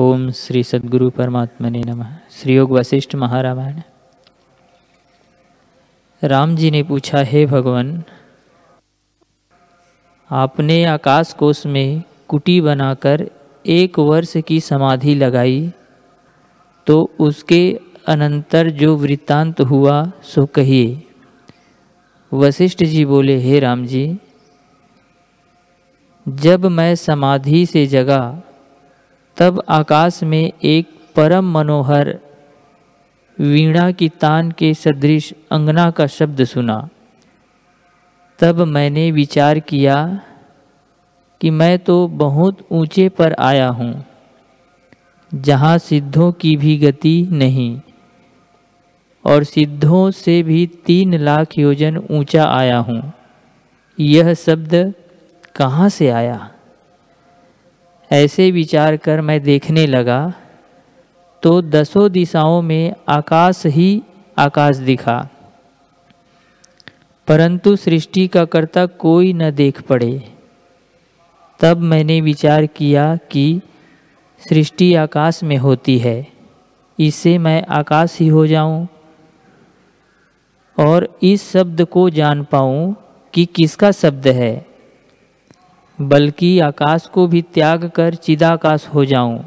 ओम श्री सद्गुरु परमात्मा ने नमः। श्री योग वशिष्ठ महारामायण। राम जी ने पूछा, हे भगवान, आपने आकाश कोष में कुटी बनाकर एक वर्ष की समाधि लगाई तो उसके अनंतर जो वृत्तांत हुआ, सो कहिए। वशिष्ठ जी बोले, हे राम जी, जब मैं समाधि से जगा तब आकाश में एक परम मनोहर वीणा की तान के सदृश अंगना का शब्द सुना। तब मैंने विचार किया कि मैं तो बहुत ऊँचे पर आया हूँ, जहाँ सिद्धों की भी गति नहीं, और सिद्धों से भी तीन लाख योजन ऊँचा आया हूँ। यह शब्द कहाँ से आया? ऐसे विचार कर मैं देखने लगा तो दसों दिशाओं में आकाश ही आकाश दिखा। परंतु सृष्टि का कर्ता कोई न देख पड़े। तब मैंने विचार किया कि सृष्टि आकाश में होती है, इससे मैं आकाश ही हो जाऊँ और इस शब्द को जान पाऊँ कि किसका शब्द है। बल्कि आकाश को भी त्याग कर चिदाकाश हो जाऊँ।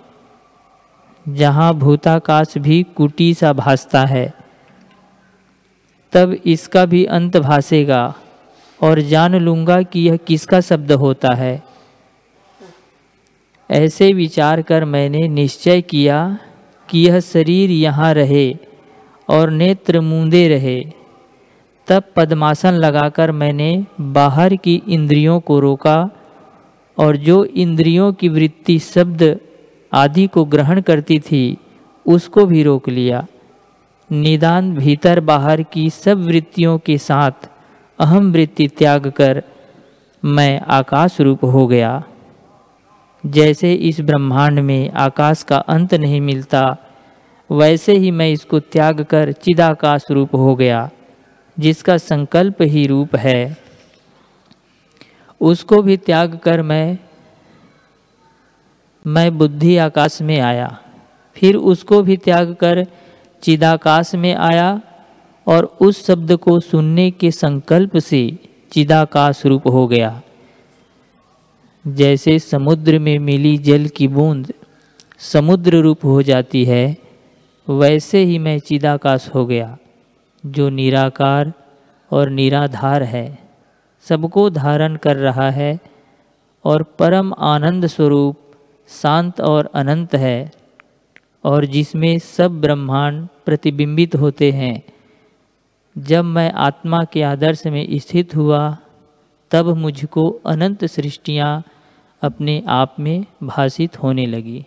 जहाँ भूताकाश भी कुटी सा भासता है, तब इसका भी अंत भासेगा और जान लूँगा कि यह किसका शब्द होता है। ऐसे विचार कर मैंने निश्चय किया कि यह शरीर यहाँ रहे और नेत्र मूंदे रहे। तब पद्मासन लगाकर मैंने बाहर की इंद्रियों को रोका और जो इंद्रियों की वृत्ति, शब्द आदि को ग्रहण करती थी, उसको भी रोक लिया। निदान भीतर बाहर की सब वृत्तियों के साथ अहम वृत्ति त्याग कर मैं आकाश रूप हो गया। जैसे इस ब्रह्मांड में आकाश का अंत नहीं मिलता, वैसे ही मैं इसको त्याग कर चिदाकाश रूप हो गया, जिसका संकल्प ही रूप है। उसको भी त्याग कर मैं मैं बुद्धि आकाश में आया। फिर उसको भी त्याग कर चिदाकाश में आया और उस शब्द को सुनने के संकल्प से चिदाकाश रूप हो गया। जैसे समुद्र में मिली जल की बूंद समुद्र रूप हो जाती है, वैसे ही मैं चिदाकाश हो गया, जो निराकार और निराधार है। सबको धारण कर रहा है और परम आनंद स्वरूप शांत और अनंत है और जिसमें सब ब्रह्मांड प्रतिबिंबित होते हैं। जब मैं आत्मा के आदर्श में स्थित हुआ, तब मुझको अनंत सृष्टियाँ अपने आप में भाषित होने लगी।